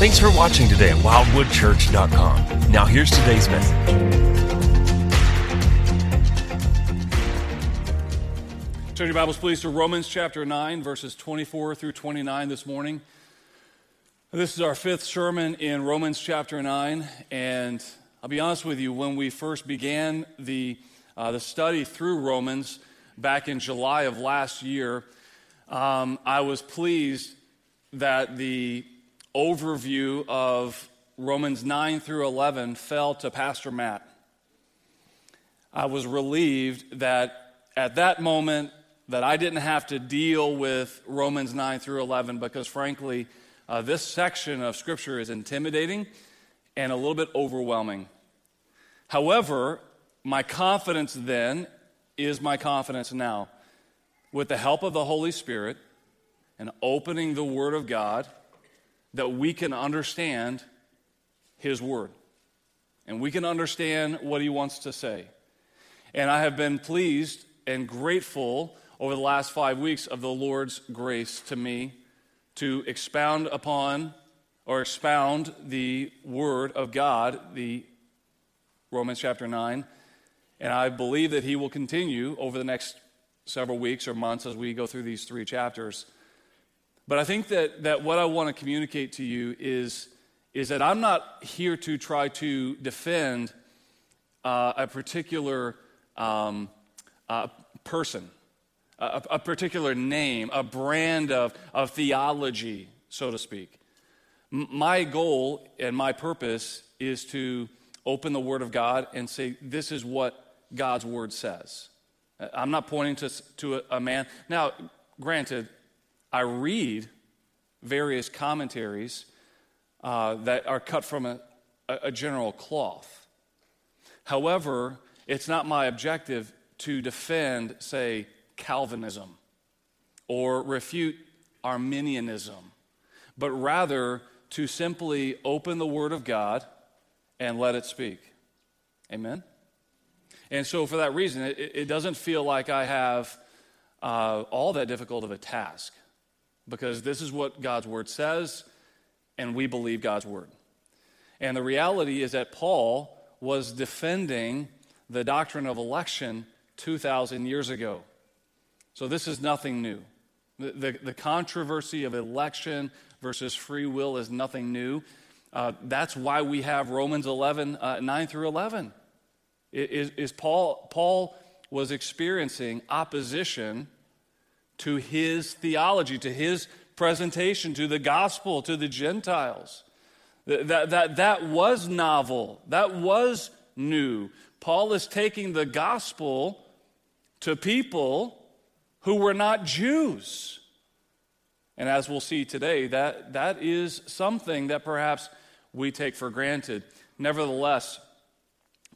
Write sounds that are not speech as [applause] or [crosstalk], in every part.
Thanks for watching today at wildwoodchurch.com. Now, here's today's message. Turn your Bibles, please, to Romans chapter 9, verses 24 through 29 this morning. This is our fifth sermon in Romans chapter 9, and I'll be honest with you, when we first began the, uh, the study through Romans back in July of last year, um, I was pleased that the overview of Romans 9 through 11 fell to Pastor Matt. I was relieved that at that moment that I didn't have to deal with Romans 9 through 11 because frankly, uh, this section of Scripture is intimidating and a little bit overwhelming. However, my confidence then is my confidence now. With the help of the Holy Spirit and opening the Word of God, that we can understand His Word and we can understand what He wants to say. And I have been pleased and grateful over the last five weeks of the Lord's grace to me to expound upon or expound the Word of God, the Romans chapter 9. And I believe that He will continue over the next several weeks or months as we go through these three chapters. But I think that, that what I want to communicate to you is, is that I'm not here to try to defend uh, a particular um, uh, person, a, a particular name, a brand of, of theology, so to speak. My goal and my purpose is to open the Word of God and say, this is what God's Word says. I'm not pointing to, to a, a man. Now, granted, I read various commentaries uh, that are cut from a, a general cloth. However, it's not my objective to defend, say, Calvinism or refute Arminianism, but rather to simply open the Word of God and let it speak. Amen? And so, for that reason, it, it doesn't feel like I have uh, all that difficult of a task because this is what God's word says, and we believe God's word. And the reality is that Paul was defending the doctrine of election 2,000 years ago. So this is nothing new. The, the, the controversy of election versus free will is nothing new. Uh, that's why we have Romans 11, uh, 9 through 11. Is, is Paul, Paul was experiencing opposition to his theology, to his presentation, to the gospel, to the Gentiles. That, that, that, was novel, that was new. Paul is taking the gospel to people who were not Jews. And as we'll see today, that, that is something that perhaps we take for granted. Nevertheless,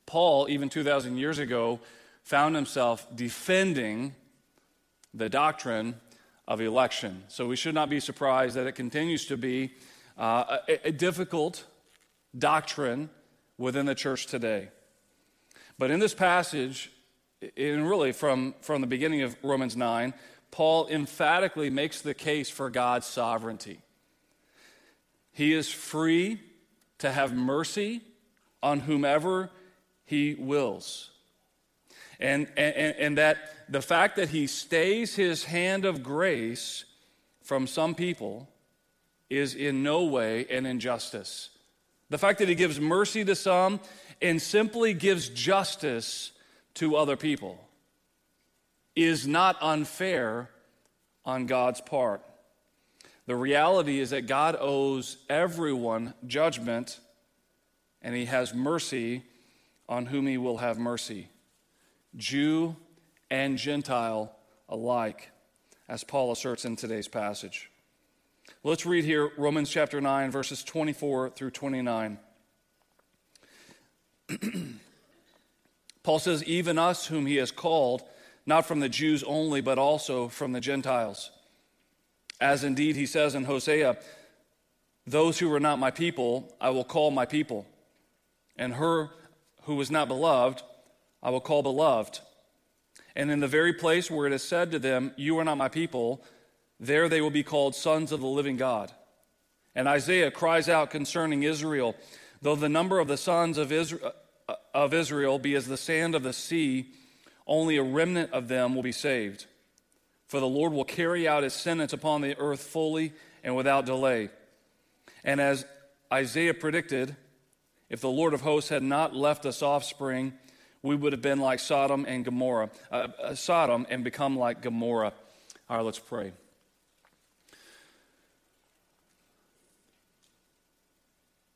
Paul, even 2,000 years ago, found himself defending the doctrine of election. So we should not be surprised that it continues to be uh, a, a difficult doctrine within the church today. But in this passage, and really from, from the beginning of Romans 9, Paul emphatically makes the case for God's sovereignty. He is free to have mercy on whomever he wills. And, and, and that the fact that he stays his hand of grace from some people is in no way an injustice. The fact that he gives mercy to some and simply gives justice to other people is not unfair on God's part. The reality is that God owes everyone judgment, and he has mercy on whom he will have mercy. Jew and Gentile alike, as Paul asserts in today's passage. Let's read here Romans chapter 9, verses 24 through 29. [clears throat] Paul says, Even us whom he has called, not from the Jews only, but also from the Gentiles. As indeed he says in Hosea, Those who were not my people, I will call my people, and her who was not beloved, I will call beloved. And in the very place where it is said to them, You are not my people, there they will be called sons of the living God. And Isaiah cries out concerning Israel Though the number of the sons of Israel, uh, of Israel be as the sand of the sea, only a remnant of them will be saved. For the Lord will carry out his sentence upon the earth fully and without delay. And as Isaiah predicted, if the Lord of hosts had not left us offspring, we would have been like Sodom and Gomorrah, uh, uh, Sodom and become like Gomorrah. All right, let's pray.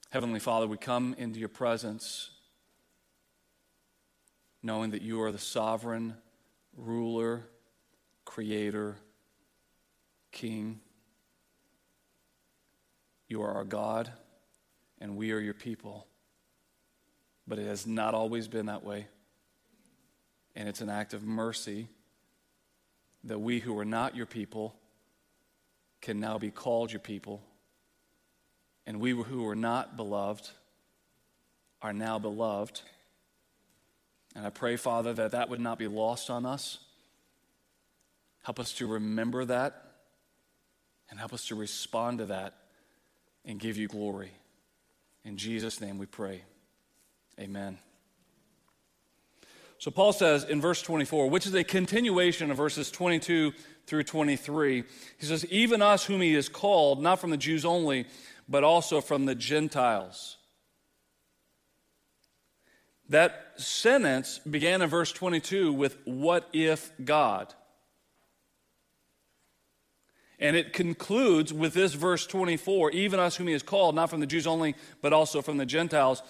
Heavenly Father, we come into your presence knowing that you are the sovereign ruler, creator, king. You are our God, and we are your people. But it has not always been that way. And it's an act of mercy that we who are not your people can now be called your people and we who were not beloved are now beloved. And I pray, Father, that that would not be lost on us. Help us to remember that and help us to respond to that and give you glory. In Jesus' name we pray. Amen. So Paul says in verse 24, which is a continuation of verses 22 through 23, he says, Even us whom he has called, not from the Jews only, but also from the Gentiles. That sentence began in verse 22 with, What if God? And it concludes with this verse 24 even us whom he has called, not from the Jews only, but also from the Gentiles.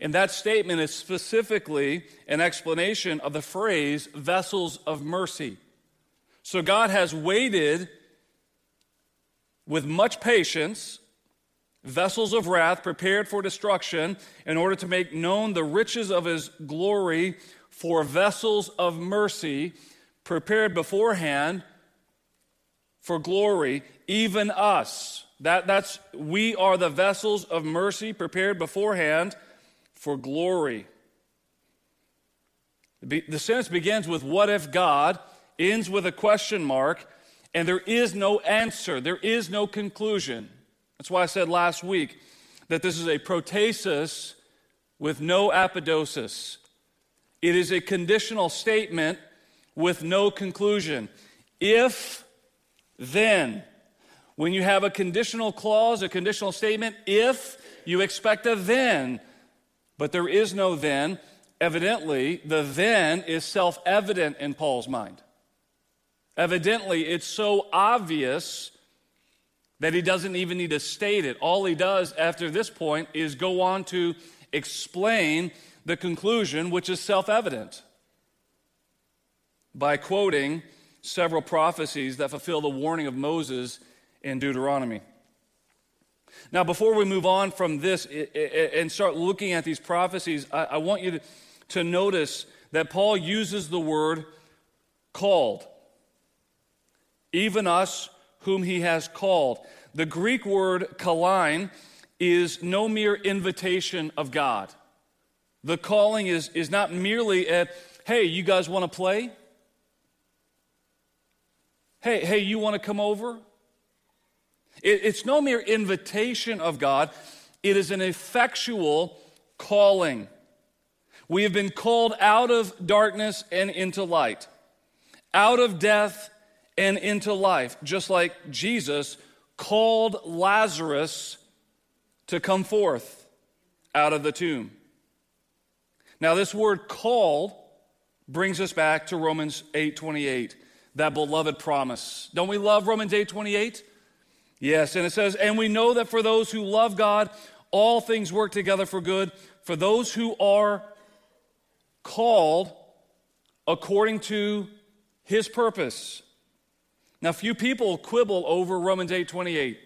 And that statement is specifically an explanation of the phrase vessels of mercy. So God has waited with much patience vessels of wrath prepared for destruction, in order to make known the riches of his glory for vessels of mercy, prepared beforehand for glory, even us. That, that's we are the vessels of mercy prepared beforehand for glory. The sentence begins with what if God, ends with a question mark, and there is no answer, there is no conclusion. That's why I said last week that this is a protasis with no apodosis. It is a conditional statement with no conclusion. If, then. When you have a conditional clause, a conditional statement, if, you expect a then. But there is no then. Evidently, the then is self evident in Paul's mind. Evidently, it's so obvious that he doesn't even need to state it. All he does after this point is go on to explain the conclusion, which is self evident, by quoting several prophecies that fulfill the warning of Moses in Deuteronomy. Now, before we move on from this and start looking at these prophecies, I want you to notice that Paul uses the word called. Even us whom he has called. The Greek word kalein is no mere invitation of God. The calling is, is not merely a, hey, you guys want to play? Hey, hey, you want to come over? It, it's no mere invitation of God, it is an effectual calling. We have been called out of darkness and into light, out of death and into life, just like Jesus called Lazarus to come forth out of the tomb. Now, this word called brings us back to Romans 8 28, that beloved promise. Don't we love Romans 8 28? Yes, and it says, And we know that for those who love God, all things work together for good, for those who are called according to his purpose. Now, few people quibble over Romans 8 28.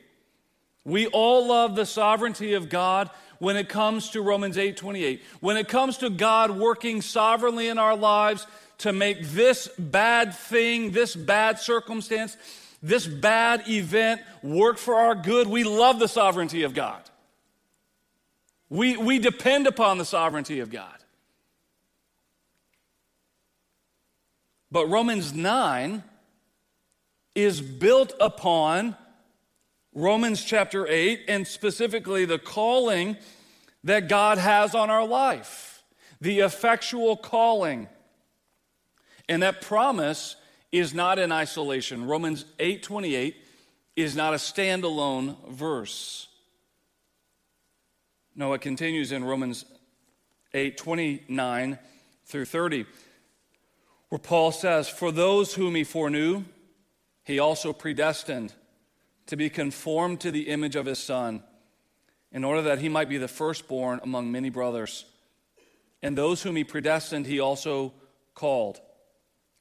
We all love the sovereignty of God when it comes to Romans 8 28. When it comes to God working sovereignly in our lives to make this bad thing, this bad circumstance, this bad event work for our good, we love the sovereignty of God. We, we depend upon the sovereignty of God. But Romans 9 is built upon Romans chapter 8, and specifically the calling that God has on our life, the effectual calling. And that promise is not in isolation. Romans 8:28 is not a standalone verse. No, it continues in Romans 8:29 through 30, where Paul says, "For those whom he foreknew, he also predestined to be conformed to the image of his son, in order that he might be the firstborn among many brothers. And those whom he predestined, he also called.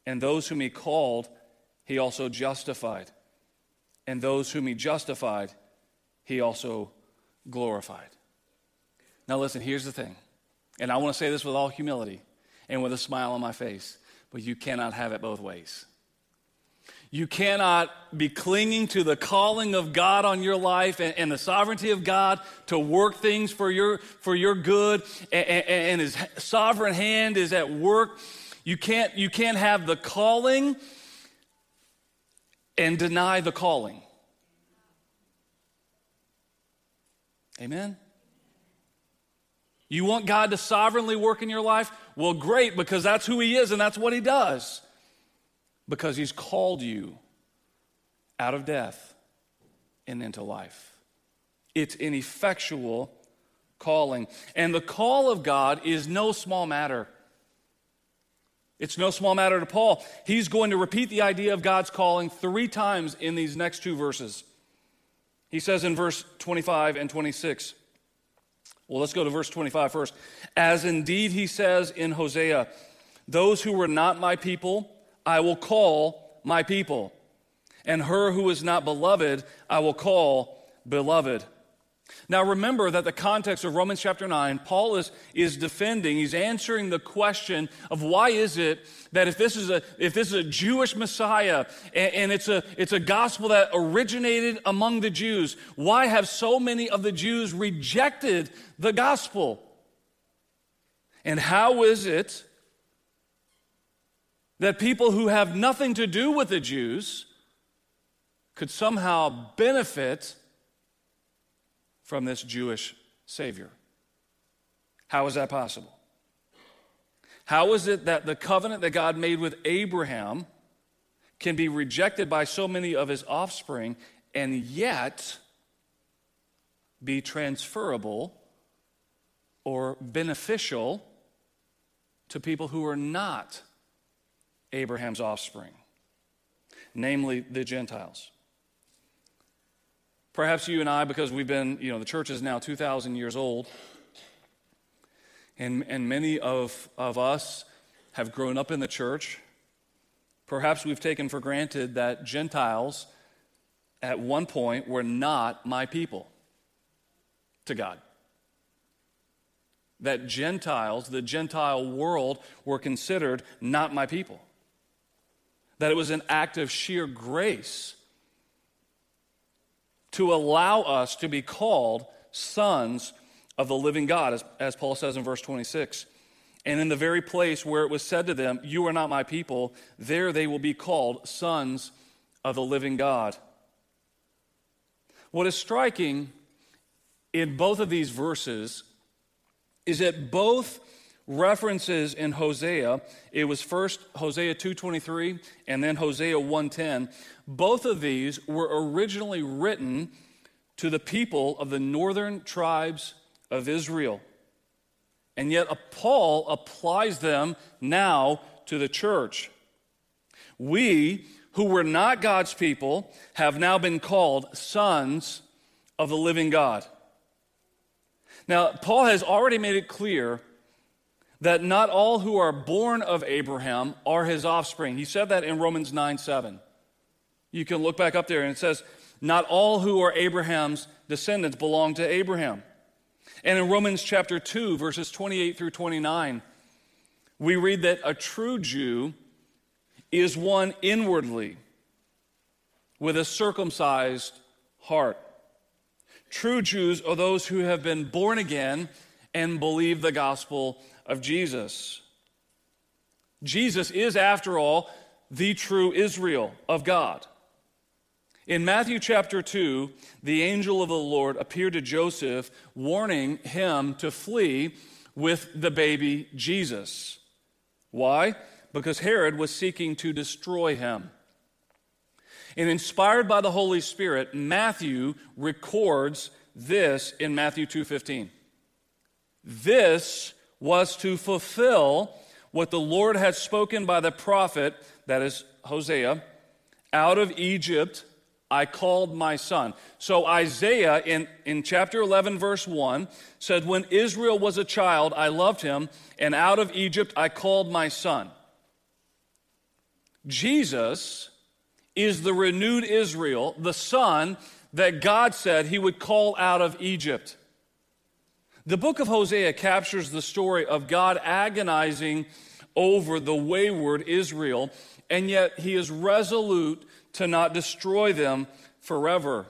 And those whom he called, he also justified. And those whom he justified, he also glorified. Now, listen, here's the thing. And I want to say this with all humility and with a smile on my face, but you cannot have it both ways. You cannot be clinging to the calling of God on your life and, and the sovereignty of God to work things for your, for your good, and, and, and His sovereign hand is at work. You can't, you can't have the calling and deny the calling. Amen? You want God to sovereignly work in your life? Well, great, because that's who He is and that's what He does because he's called you out of death and into life. It's an effectual calling. And the call of God is no small matter. It's no small matter to Paul. He's going to repeat the idea of God's calling three times in these next two verses. He says in verse 25 and 26. Well, let's go to verse 25 first. As indeed he says in Hosea, those who were not my people, I will call my people. And her who is not beloved, I will call beloved. Now remember that the context of Romans chapter 9, Paul is, is defending, he's answering the question of why is it that if this is a, if this is a Jewish Messiah and, and it's, a, it's a gospel that originated among the Jews, why have so many of the Jews rejected the gospel? And how is it that people who have nothing to do with the Jews could somehow benefit from this Jewish Savior. How is that possible? How is it that the covenant that God made with Abraham can be rejected by so many of his offspring and yet be transferable or beneficial to people who are not Abraham's offspring, namely the Gentiles. Perhaps you and I, because we've been, you know, the church is now 2,000 years old, and, and many of, of us have grown up in the church. Perhaps we've taken for granted that Gentiles at one point were not my people to God. That Gentiles, the Gentile world, were considered not my people that it was an act of sheer grace to allow us to be called sons of the living God, as, as, Paul says in verse 26. And in the very place where it was said to them, You are not my people, there they will be called sons of the living God. What is striking in both of these verses is that both references in Hosea. It was first Hosea 2:23 and then Hosea 1:10. Both of these were originally written to the people of the northern tribes of Israel. And yet uh, Paul applies them now to the church. We who were not God's people have now been called sons of the living God. Now, Paul has already made it clear that not all who are born of Abraham are his offspring. He said that in Romans 9 7. You can look back up there and it says, Not all who are Abraham's descendants belong to Abraham. And in Romans chapter 2, verses 28 through 29, we read that a true Jew is one inwardly with a circumcised heart. True Jews are those who have been born again and believe the gospel of Jesus. Jesus is, after all, the true Israel of God. In Matthew chapter 2, the angel of the Lord appeared to Joseph, warning him to flee with the baby Jesus. Why? Because Herod was seeking to destroy him. And inspired by the Holy Spirit, Matthew records this in Matthew 2:15. This was to fulfill what the Lord had spoken by the prophet, that is Hosea, out of Egypt I called my son. So Isaiah in, in chapter 11, verse 1 said, When Israel was a child, I loved him, and out of Egypt I called my son. Jesus is the renewed Israel, the son that God said he would call out of Egypt. The book of Hosea captures the story of God agonizing over the wayward Israel, and yet he is resolute to not destroy them forever.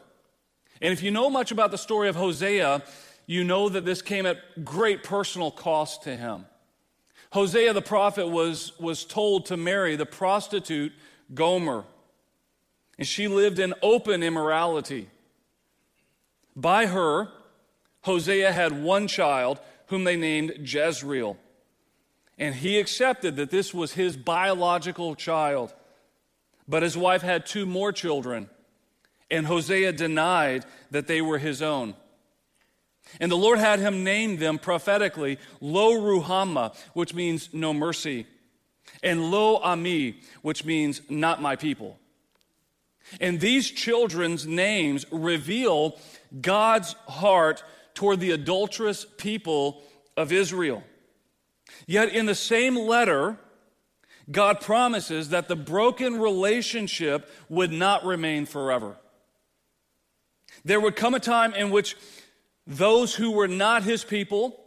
And if you know much about the story of Hosea, you know that this came at great personal cost to him. Hosea the prophet was, was told to marry the prostitute Gomer, and she lived in open immorality. By her, Hosea had one child whom they named Jezreel. And he accepted that this was his biological child. But his wife had two more children, and Hosea denied that they were his own. And the Lord had him name them prophetically Lo Ruhamah, which means no mercy, and Lo Ami, which means not my people. And these children's names reveal God's heart toward the adulterous people of Israel. Yet in the same letter, God promises that the broken relationship would not remain forever. There would come a time in which those who were not his people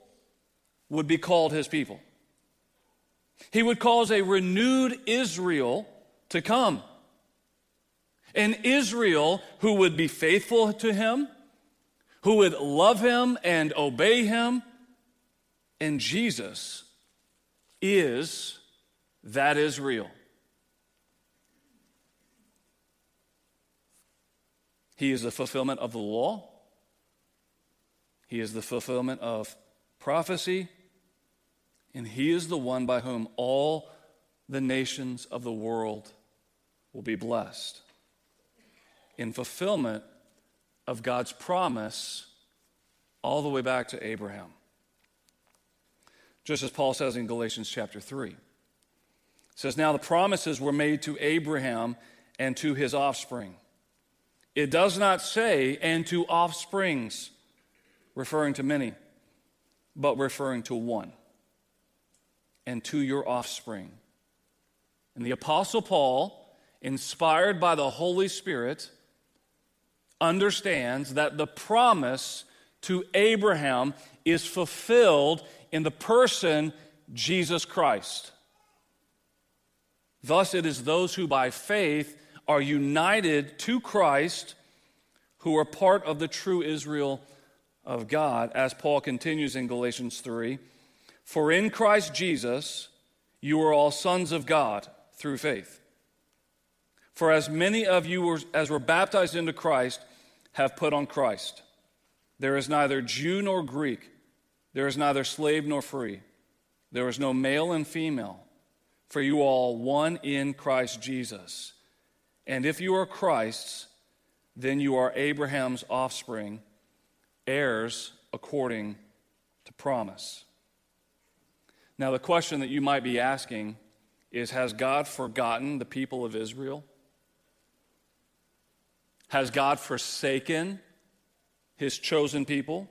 would be called his people. He would cause a renewed Israel to come. An Israel who would be faithful to him, who would love him and obey him. And Jesus is that Israel. He is the fulfillment of the law. He is the fulfillment of prophecy. And He is the one by whom all the nations of the world will be blessed. In fulfillment of God's promise all the way back to Abraham. Just as Paul says in Galatians chapter 3. It says, Now the promises were made to Abraham and to his offspring. It does not say, and to offsprings, referring to many, but referring to one, and to your offspring. And the Apostle Paul, inspired by the Holy Spirit, understands that the promise to Abraham is fulfilled in the person Jesus Christ. Thus, it is those who by faith are united to Christ who are part of the true Israel of God, as Paul continues in Galatians 3 For in Christ Jesus you are all sons of God through faith. For as many of you were, as were baptized into Christ have put on Christ. There is neither Jew nor Greek, there is neither slave nor free, there is no male and female, for you all one in Christ Jesus. And if you are Christ's, then you are Abraham's offspring, heirs according to promise. Now, the question that you might be asking is Has God forgotten the people of Israel? Has God forsaken his chosen people?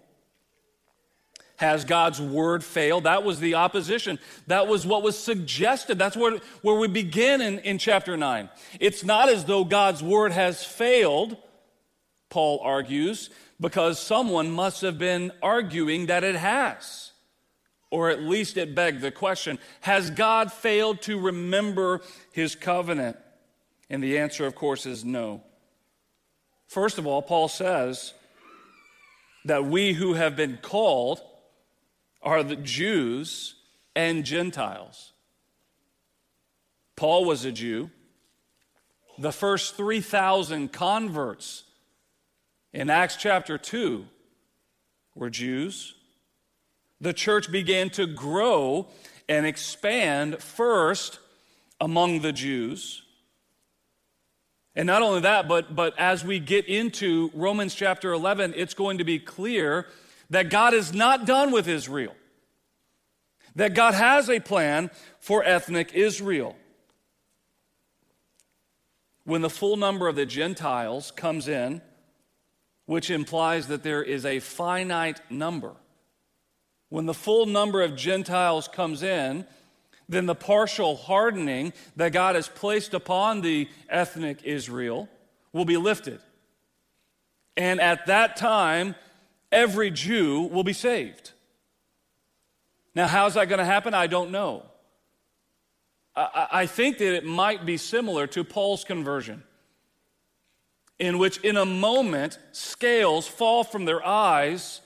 Has God's word failed? That was the opposition. That was what was suggested. That's where, where we begin in, in chapter 9. It's not as though God's word has failed, Paul argues, because someone must have been arguing that it has. Or at least it begged the question Has God failed to remember his covenant? And the answer, of course, is no. First of all, Paul says that we who have been called are the Jews and Gentiles. Paul was a Jew. the first 3,000 converts in Acts chapter 2 were Jews. The church began to grow and expand first among the Jews. And not only that, but, but as we get into Romans chapter 11, it's going to be clear that God is not done with Israel, that God has a plan for ethnic Israel. When the full number of the Gentiles comes in, which implies that there is a finite number, when the full number of Gentiles comes in, then the partial hardening that God has placed upon the ethnic Israel will be lifted. And at that time, every Jew will be saved. Now, how's that going to happen? I don't know. I, I think that it might be similar to Paul's conversion, in which, in a moment, scales fall from their eyes,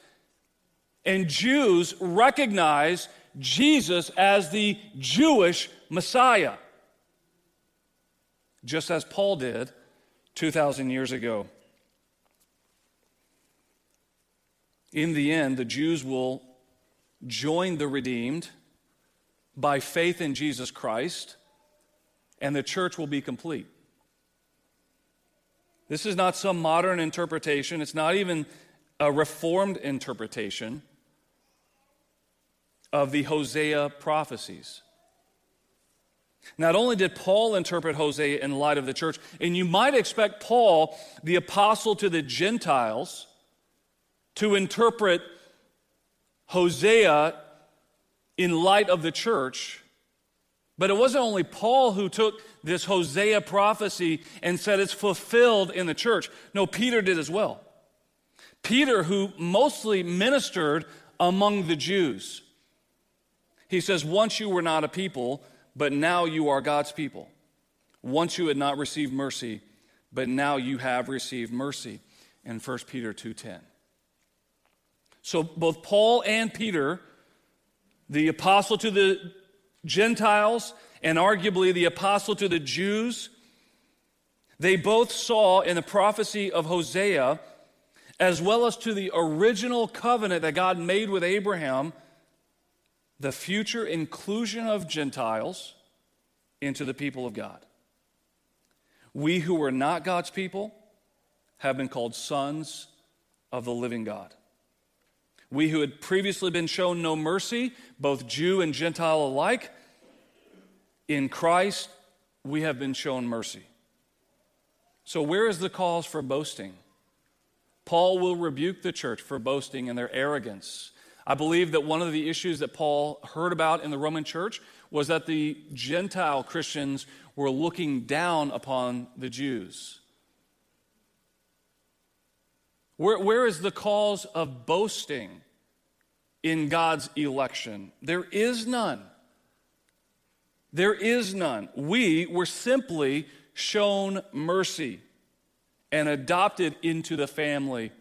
and Jews recognize Jesus as the Jewish Messiah, just as Paul did 2,000 years ago. In the end, the Jews will join the redeemed by faith in Jesus Christ, and the church will be complete. This is not some modern interpretation, it's not even a reformed interpretation of the Hosea prophecies. Not only did Paul interpret Hosea in light of the church, and you might expect Paul, the apostle to the Gentiles, to interpret Hosea in light of the church. But it wasn't only Paul who took this Hosea prophecy and said it's fulfilled in the church. No, Peter did as well. Peter, who mostly ministered among the Jews. He says, Once you were not a people, but now you are God's people. Once you had not received mercy, but now you have received mercy in 1 Peter 2:10. So both Paul and Peter, the apostle to the Gentiles and arguably the apostle to the Jews, they both saw in the prophecy of Hosea as well as to the original covenant that God made with Abraham the future inclusion of Gentiles into the people of God. We who were not God's people have been called sons of the living God. We who had previously been shown no mercy, both Jew and Gentile alike, in Christ we have been shown mercy. So, where is the cause for boasting? Paul will rebuke the church for boasting in their arrogance I believe that one of the issues that Paul heard about in the Roman church was that the Gentile Christians were looking down upon the Jews. Where, where is the cause of boasting in God's election? There is none. There is none. We were simply shown mercy and adopted into the family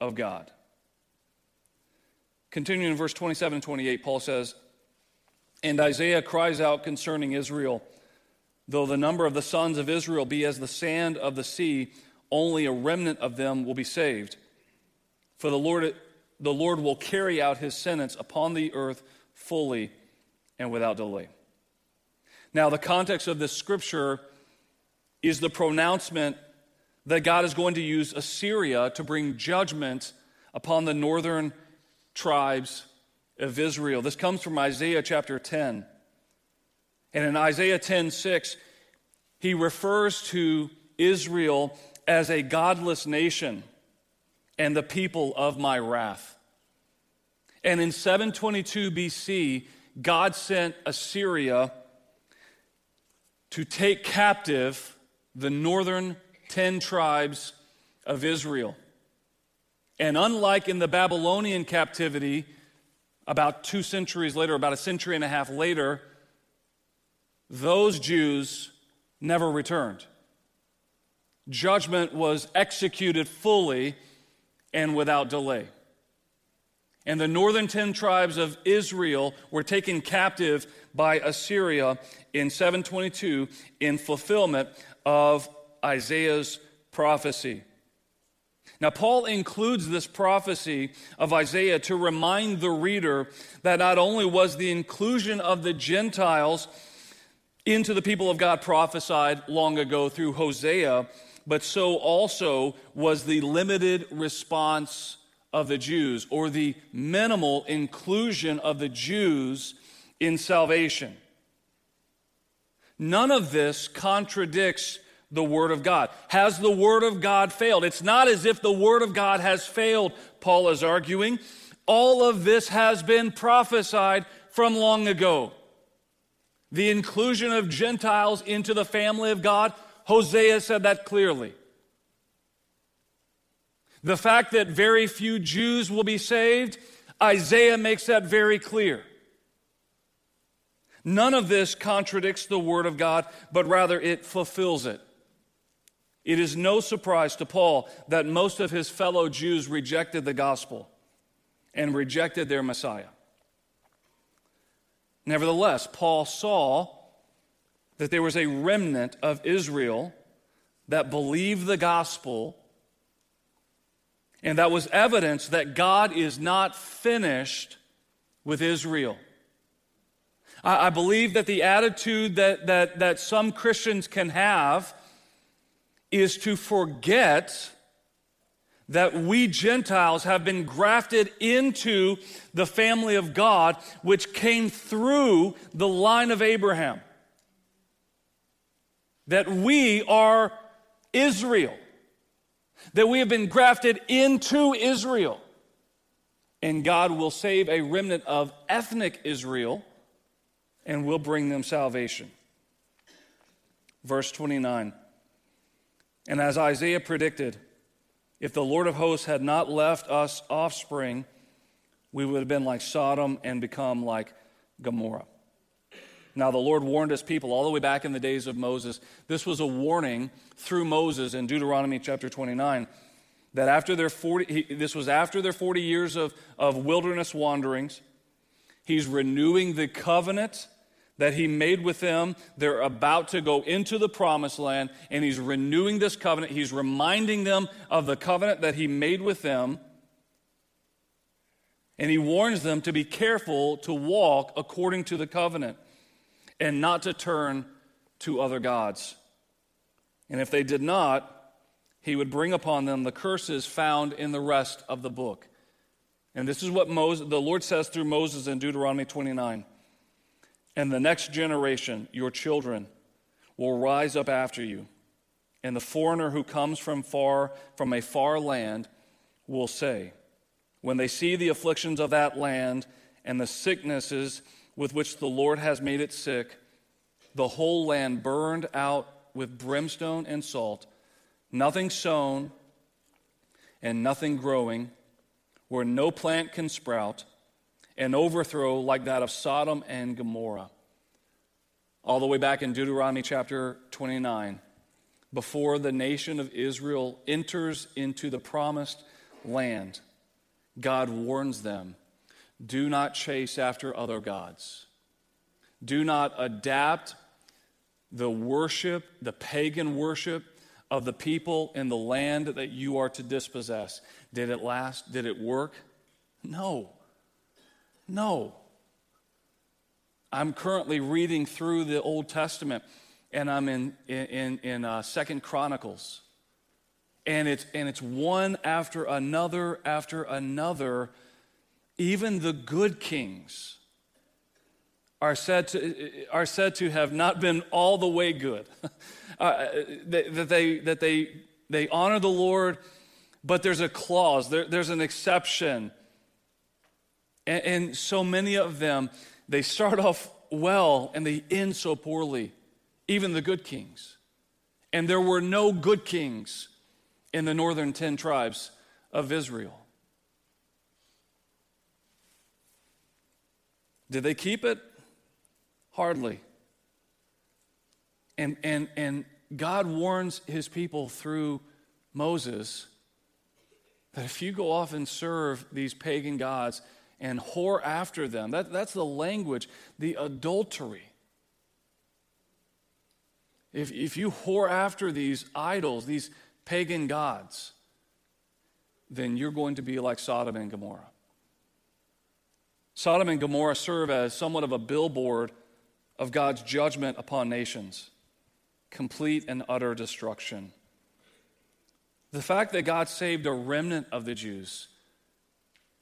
of God. Continuing in verse 27 and 28, Paul says, And Isaiah cries out concerning Israel, though the number of the sons of Israel be as the sand of the sea, only a remnant of them will be saved. For the Lord, the Lord will carry out his sentence upon the earth fully and without delay. Now, the context of this scripture is the pronouncement that God is going to use Assyria to bring judgment upon the northern tribes of Israel. This comes from Isaiah chapter 10. And in Isaiah 10 6, he refers to Israel as a godless nation and the people of my wrath. And in 722 BC, God sent Assyria to take captive the northern 10 tribes of Israel. And unlike in the Babylonian captivity, about two centuries later, about a century and a half later, those Jews never returned. Judgment was executed fully and without delay. And the northern 10 tribes of Israel were taken captive by Assyria in 722 in fulfillment of Isaiah's prophecy. Now, Paul includes this prophecy of Isaiah to remind the reader that not only was the inclusion of the Gentiles into the people of God prophesied long ago through Hosea, but so also was the limited response of the Jews or the minimal inclusion of the Jews in salvation. None of this contradicts the Word of God. Has the Word of God failed? It's not as if the Word of God has failed, Paul is arguing. All of this has been prophesied from long ago. The inclusion of Gentiles into the family of God, Hosea said that clearly. The fact that very few Jews will be saved, Isaiah makes that very clear. None of this contradicts the Word of God, but rather it fulfills it. It is no surprise to Paul that most of his fellow Jews rejected the gospel and rejected their Messiah. Nevertheless, Paul saw that there was a remnant of Israel that believed the gospel, and that was evidence that God is not finished with Israel. I, believe that the attitude that, that, that some Christians can have is to forget that we Gentiles have been grafted into the family of God, which came through the line of Abraham. That we are Israel. That we have been grafted into Israel. And God will save a remnant of ethnic Israel and will bring them salvation. Verse 29. And as Isaiah predicted, if the Lord of hosts had not left us offspring, we would have been like Sodom and become like Gomorrah. Now, the Lord warned his people all the way back in the days of Moses. This was a warning through Moses in Deuteronomy chapter 29 that after their 40, he, this was after their 40 years of, of wilderness wanderings, he's renewing the covenant that he made with them. They're about to go into the promised land, and he's renewing this covenant. He's reminding them of the covenant that he made with them. And he warns them to be careful to walk according to the covenant and not to turn to other gods. And if they did not, he would bring upon them the curses found in the rest of the book. And this is what Moses, the Lord says through Moses in Deuteronomy 29. And the next generation, your children, will rise up after you. And the foreigner who comes from far from a far land will say, when they see the afflictions of that land and the sicknesses with which the Lord has made it sick, the whole land burned out with brimstone and salt, nothing sown and nothing growing, where no plant can sprout an overthrow like that of Sodom and Gomorrah. All the way back in Deuteronomy chapter 29, before the nation of Israel enters into the promised land, God warns them do not chase after other gods. Do not adapt the worship, the pagan worship of the people in the land that you are to dispossess. Did it last? Did it work? No. No. I'm currently reading through the Old Testament, and I'm in, in, in uh, Second Chronicles. And it's, and it's one after another after another. Even the good kings are said to, are said to have not been all the way good. [laughs] uh, that, they, that they, they honor the Lord, but there's a clause, there, there's an exception. And, and so many of them, they start off well and they end so poorly, even the good kings. And there were no good kings in the northern 10 tribes of Israel. Did they keep it? Hardly. And, and, and God warns his people through Moses that if you go off and serve these pagan gods, and whore after them. That, that's the language, the adultery. if, if you whore after these idols, these pagan gods, then you're going to be like Sodom and Gomorrah. Sodom and Gomorrah serve as somewhat of a billboard of God's judgment upon nations, complete and utter destruction. The fact that God saved a remnant of the Jews.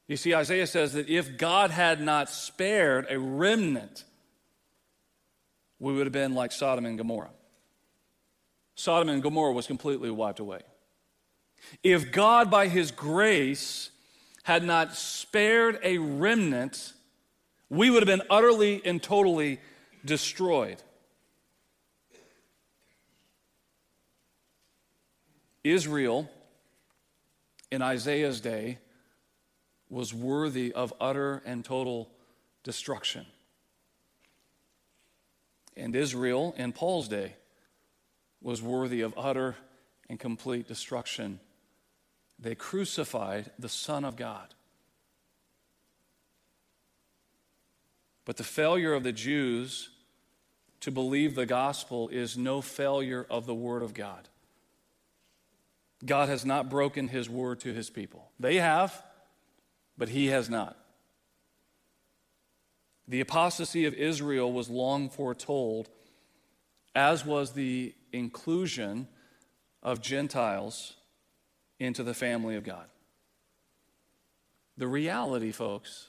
You see, Isaiah says that if God had not spared a remnant, we would have been like Sodom and Gomorrah. Sodom and Gomorrah was completely wiped away. If God, by his grace, had not spared a remnant, we would have been utterly and totally destroyed. Israel in Isaiah's day was worthy of utter and total destruction. And Israel in Paul's day was worthy of utter and complete destruction. They crucified the Son of God. But the failure of the Jews to believe the gospel is no failure of the Word of God. God has not broken His word to His people. They have, but He has not. The apostasy of Israel was long foretold, as was the inclusion of Gentiles into the family of God. The reality, folks,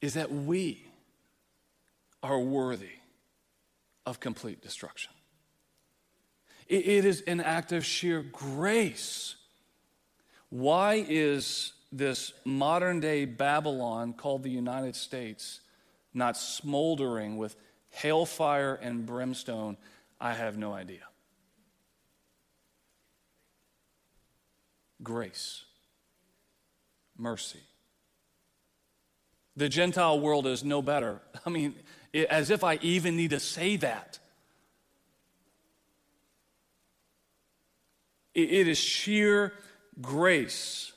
is that we are worthy of complete destruction. it is an act of sheer grace. Why is this modern day Babylon called the United States not smoldering with hailfire and brimstone? I have no idea. Grace, mercy. The Gentile world is no better. I mean, as if I even need to say that. it is sheer grace.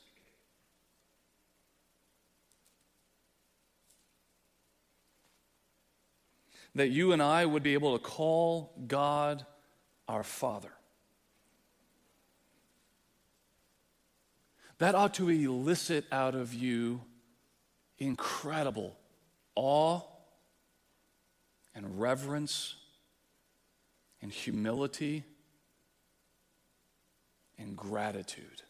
That you and I would be able to call God our Father. That ought to elicit out of you incredible awe and reverence and humility and gratitude.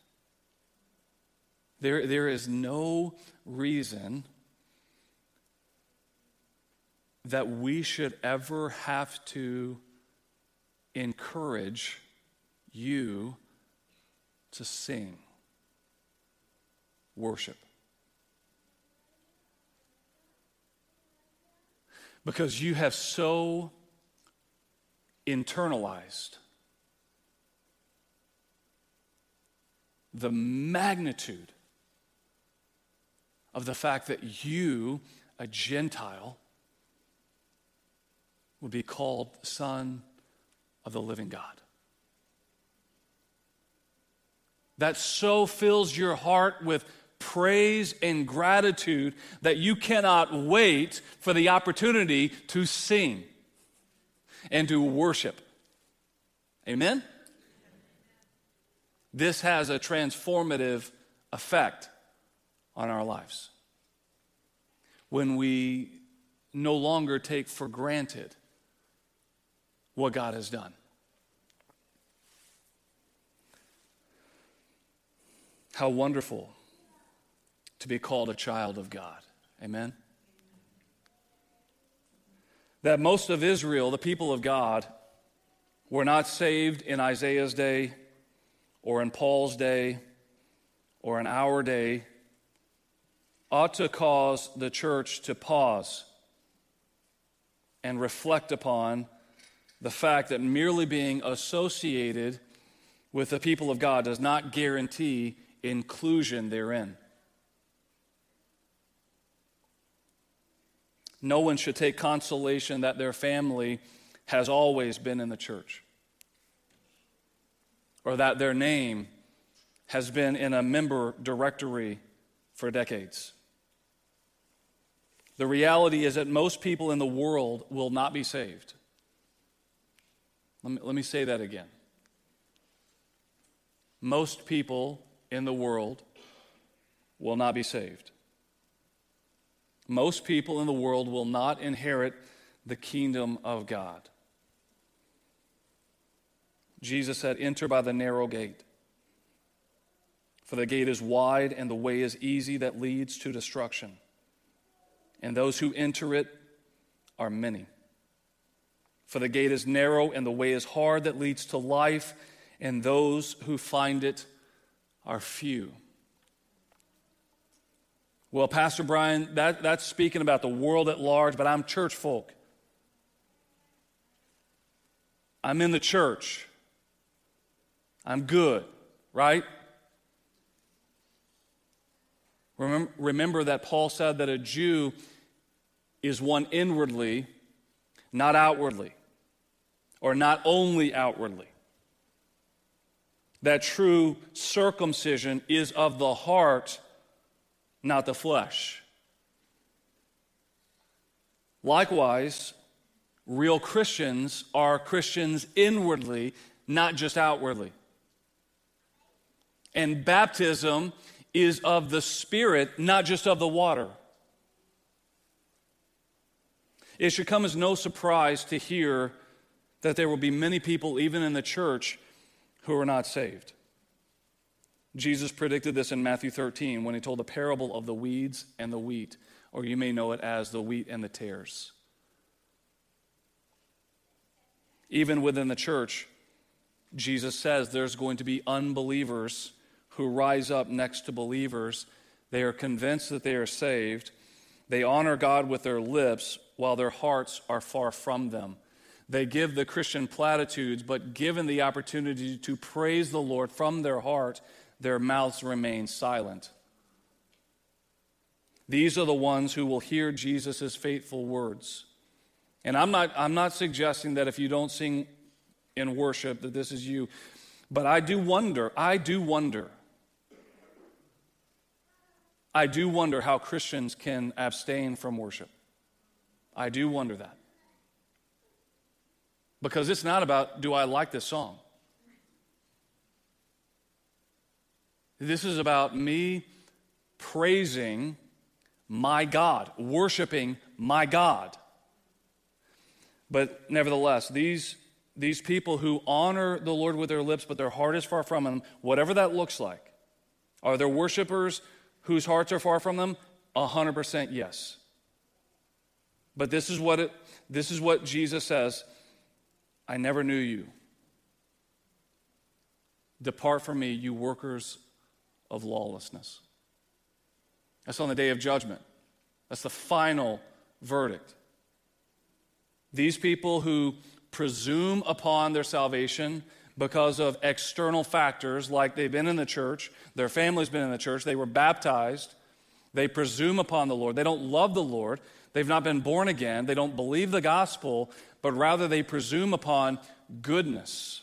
There, there is no reason that we should ever have to encourage you to sing worship. Because you have so internalized the magnitude of the fact that you, a Gentile, would be called Son of the living God. That so fills your heart with praise and gratitude that you cannot wait for the opportunity to sing and to worship. Amen? This has a transformative effect on our lives. When we no longer take for granted what God has done. How wonderful to be called a child of God. Amen? That most of Israel, the people of God, were not saved in Isaiah's day or in Paul's day or in our day ought to cause the church to pause and reflect upon the fact that merely being associated with the people of God does not guarantee inclusion therein. No one should take consolation that their family has always been in the church or that their name has been in a member directory for decades. The reality is that most people in the world will not be saved. Let me, let me say that again. Most people in the world will not be saved. Most people in the world will not inherit the kingdom of God. Jesus said, Enter by the narrow gate. For the gate is wide and the way is easy that leads to destruction. And those who enter it are many. For the gate is narrow and the way is hard that leads to life, and those who find it are few. Well, Pastor Brian, that, that's speaking about the world at large, but I'm church folk. I'm in the church. I'm good, right? Remember, remember that Paul said that a Jew is one inwardly, not outwardly, or not only outwardly. That true circumcision is of the heart, not the flesh. Likewise, real Christians are Christians inwardly, not just outwardly. And baptism is of the Spirit, not just of the water. It should come as no surprise to hear that there will be many people, even in the church, who are not saved. Jesus predicted this in Matthew 13 when he told the parable of the weeds and the wheat, or you may know it as the wheat and the tares. Even within the church, Jesus says there's going to be unbelievers who rise up next to believers. They are convinced that they are saved. They honor God with their lips while their hearts are far from them. They give the Christian platitudes, but given the opportunity to praise the Lord from their heart, their mouths remain silent. These are the ones who will hear Jesus' faithful words. And I'm not, I'm not suggesting that if you don't sing in worship that this is you, but I do wonder, I do wonder I do wonder how Christians can abstain from worship. I do wonder that. Because it's not about, do I like this song? This is about me praising my God, worshiping my God. But nevertheless, these, these people who honor the Lord with their lips, but their heart is far from Him, whatever that looks like, are there worshipers whose hearts are far from them? 100% yes. But this is what it, this is what Jesus says, I never knew you. Depart from me, you workers of lawlessness. That's on the day of judgment. That's the final verdict. These people who presume upon their salvation because of external factors, like they've been in the church, their family's been in the church, they were baptized, they presume upon the Lord. They don't love the Lord, they've not been born again, they don't believe the gospel, but rather they presume upon goodness.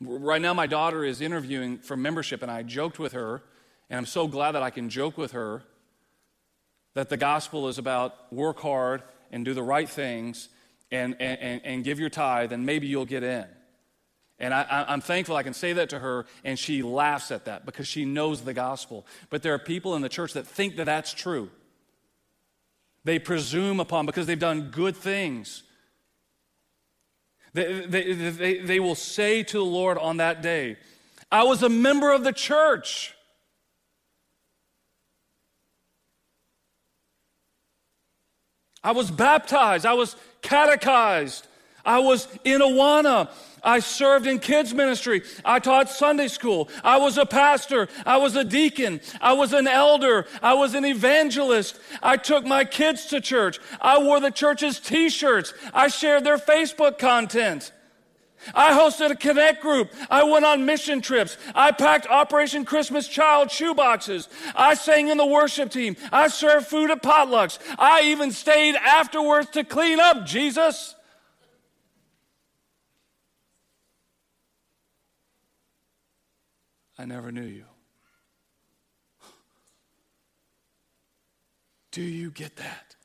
Right now, my daughter is interviewing for membership, and I joked with her, and I'm so glad that I can joke with her that the gospel is about work hard and do the right things and, and, and give your tithe, and maybe you'll get in. And I, am thankful I can say that to her, and she laughs at that because she knows the gospel. But there are people in the church that think that that's true. They presume upon because they've done good things. They, they, they, they will say to the Lord on that day, I was a member of the church. I was baptized. I was catechized. I was in Awana. I served in kids ministry. I taught Sunday school. I was a pastor. I was a deacon. I was an elder. I was an evangelist. I took my kids to church. I wore the church's t-shirts. I shared their Facebook content. I hosted a connect group. I went on mission trips. I packed Operation Christmas Child shoeboxes. I sang in the worship team. I served food at potlucks. I even stayed afterwards to clean up, Jesus. I never knew you. Do you get that?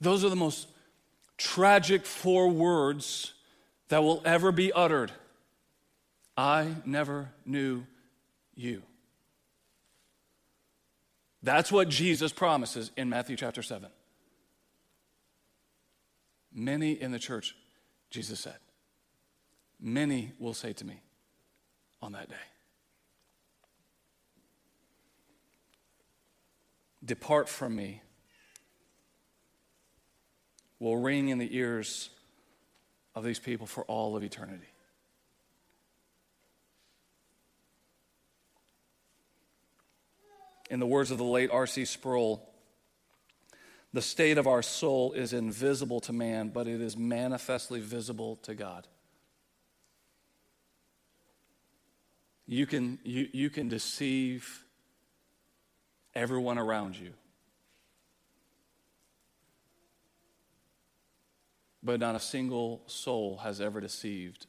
Those are the most tragic four words that will ever be uttered. I never knew you. That's what Jesus promises in Matthew chapter 7. Many in the church, Jesus said, many will say to me on that day, Depart from me, will ring in the ears of these people for all of eternity. In the words of the late R.C. Sproul, the state of our soul is invisible to man, but it is manifestly visible to God. You can, you, you can deceive everyone around you, but not a single soul has ever deceived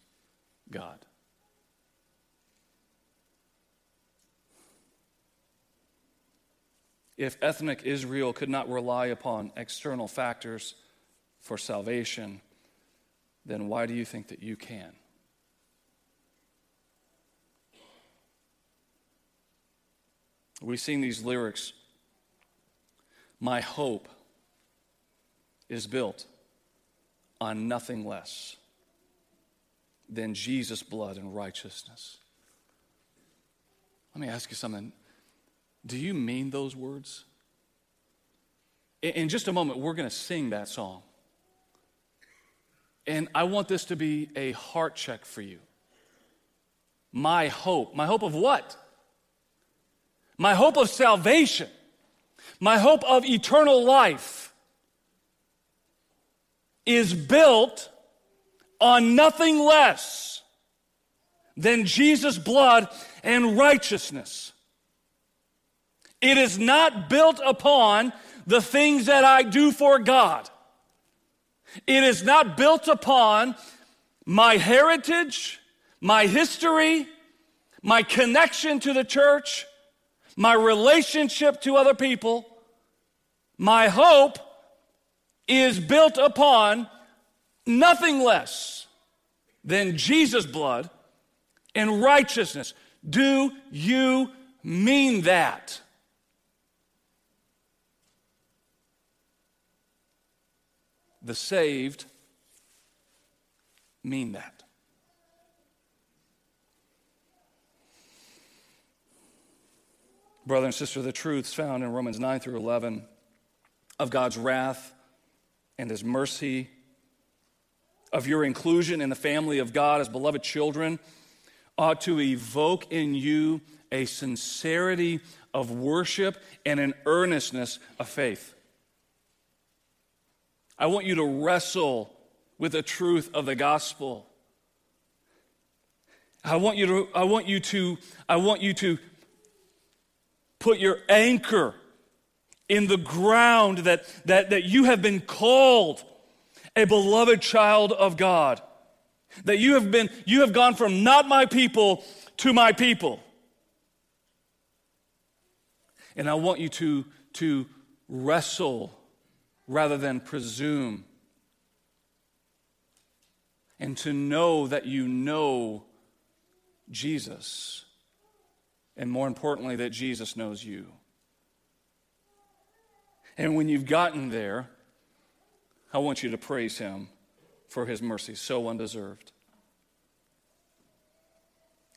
God. If ethnic Israel could not rely upon external factors for salvation, then why do you think that you can? We sing these lyrics My hope is built on nothing less than Jesus' blood and righteousness. Let me ask you something. Do you mean those words? In just a moment, we're going to sing that song. And I want this to be a heart check for you. My hope. My hope of what? My hope of salvation. My hope of eternal life is built on nothing less than Jesus' blood and righteousness. It is not built upon the things that I do for God. It is not built upon my heritage, my history, my connection to the church, my relationship to other people. My hope is built upon nothing less than Jesus' blood and righteousness. Do you mean that? The saved mean that. Brother and sister, the truths found in Romans 9 through 11 of God's wrath and His mercy, of your inclusion in the family of God as beloved children, ought to evoke in you a sincerity of worship and an earnestness of faith. I want you to wrestle with the truth of the gospel. I want you to, I want you to, I want you to put your anchor in the ground that, that, that you have been called a beloved child of God. That you have been, you have gone from not my people to my people. And I want you to, to wrestle rather than presume. And to know that you know Jesus. And more importantly, that Jesus knows you. And when you've gotten there, I want you to praise Him for His mercy, so undeserved.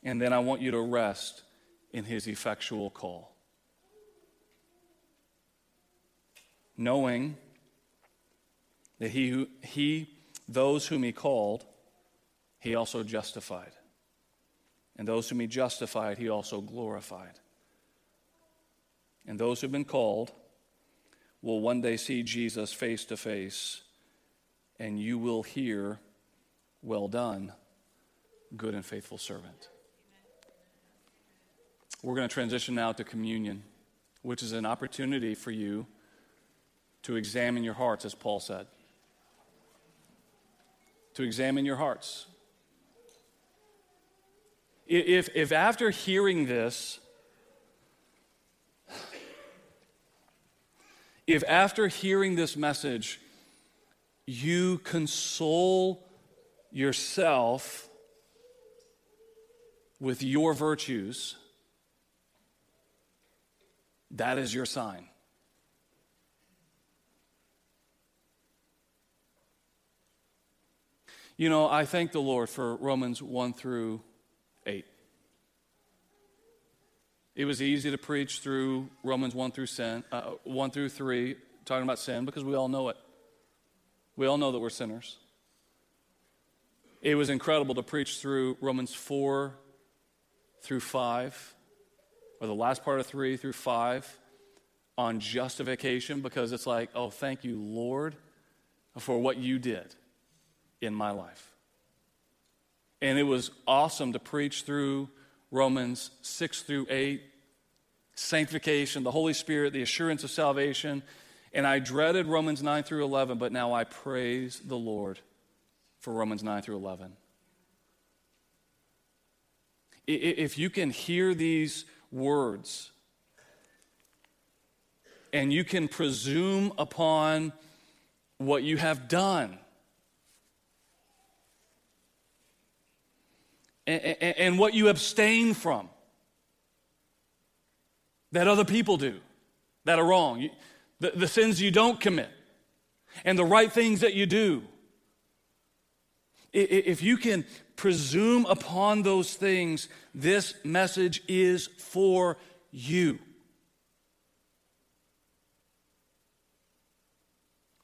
And then I want you to rest in His effectual call. Knowing that he, who, he, those whom he called, he also justified. And those whom he justified, he also glorified. And those who've been called will one day see Jesus face to face, and you will hear, Well done, good and faithful servant. We're going to transition now to communion, which is an opportunity for you to examine your hearts, as Paul said to examine your hearts. If, if after hearing this, if after hearing this message, you console yourself with your virtues, that is your sign. You know, I thank the Lord for Romans 1 through 8. It was easy to preach through Romans 1 through, sin, uh, 1 through 3, talking about sin, because we all know it. We all know that we're sinners. It was incredible to preach through Romans 4 through 5, or the last part of 3 through 5 on justification, because it's like, oh, thank you, Lord, for what you did in my life. And it was awesome to preach through Romans 6 through 8, sanctification, the Holy Spirit, the assurance of salvation. And I dreaded Romans 9 through 11, but now I praise the Lord for Romans 9 through 11. If you can hear these words and you can presume upon what you have done and, what you abstain from that other people do that are wrong, the, the sins you don't commit, and the right things that you do. If you can presume upon those things, this message is for you.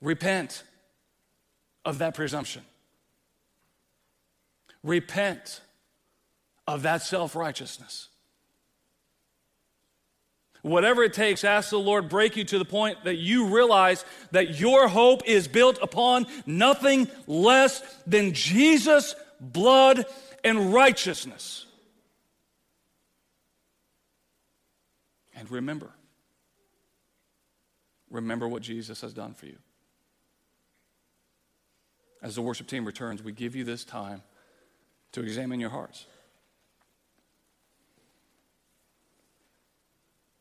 Repent of that presumption. Repent of that self righteousness. Whatever it takes, ask the Lord break you to the point that you realize that your hope is built upon nothing less than Jesus' blood and righteousness. And remember, remember what Jesus has done for you. As the worship team returns, we give you this time to examine your hearts.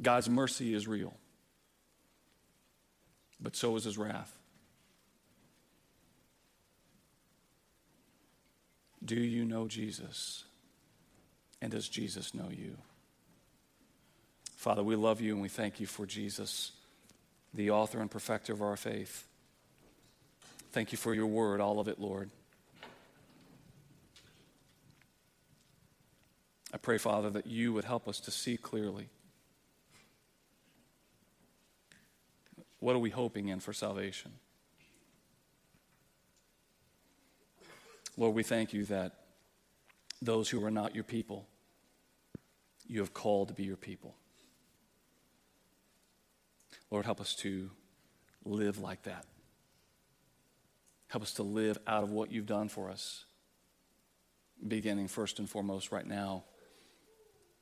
God's mercy is real, but so is his wrath. Do you know Jesus? And does Jesus know you? Father, we love you and we thank you for Jesus, the author and perfecter of our faith. Thank you for your word, all of it, Lord. I pray, Father, that you would help us to see clearly. What are we hoping in for salvation? Lord, we thank you that those who are not your people, you have called to be your people. Lord, help us to live like that. Help us to live out of what you've done for us, beginning first and foremost right now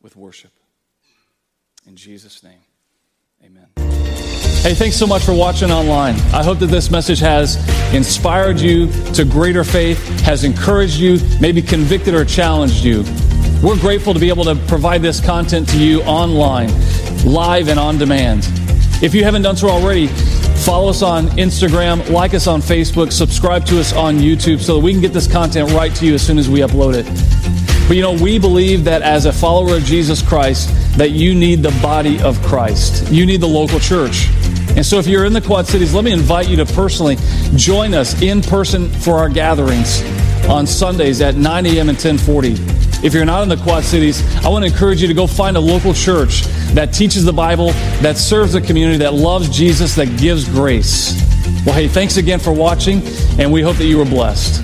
with worship. In Jesus' name, amen. Hey, thanks so much for watching online. I hope that this message has inspired you to greater faith, has encouraged you, maybe convicted or challenged you. We're grateful to be able to provide this content to you online, live and on demand. If you haven't done so already, follow us on Instagram, like us on Facebook, subscribe to us on YouTube so that we can get this content right to you as soon as we upload it. But you know, we believe that as a follower of Jesus Christ, that you need the body of Christ. You need the local church. And so if you're in the Quad Cities, let me invite you to personally join us in person for our gatherings on Sundays at 9 a.m. and 1040. If you're not in the Quad Cities, I want to encourage you to go find a local church that teaches the Bible, that serves the community, that loves Jesus, that gives grace. Well, hey, thanks again for watching, and we hope that you were blessed.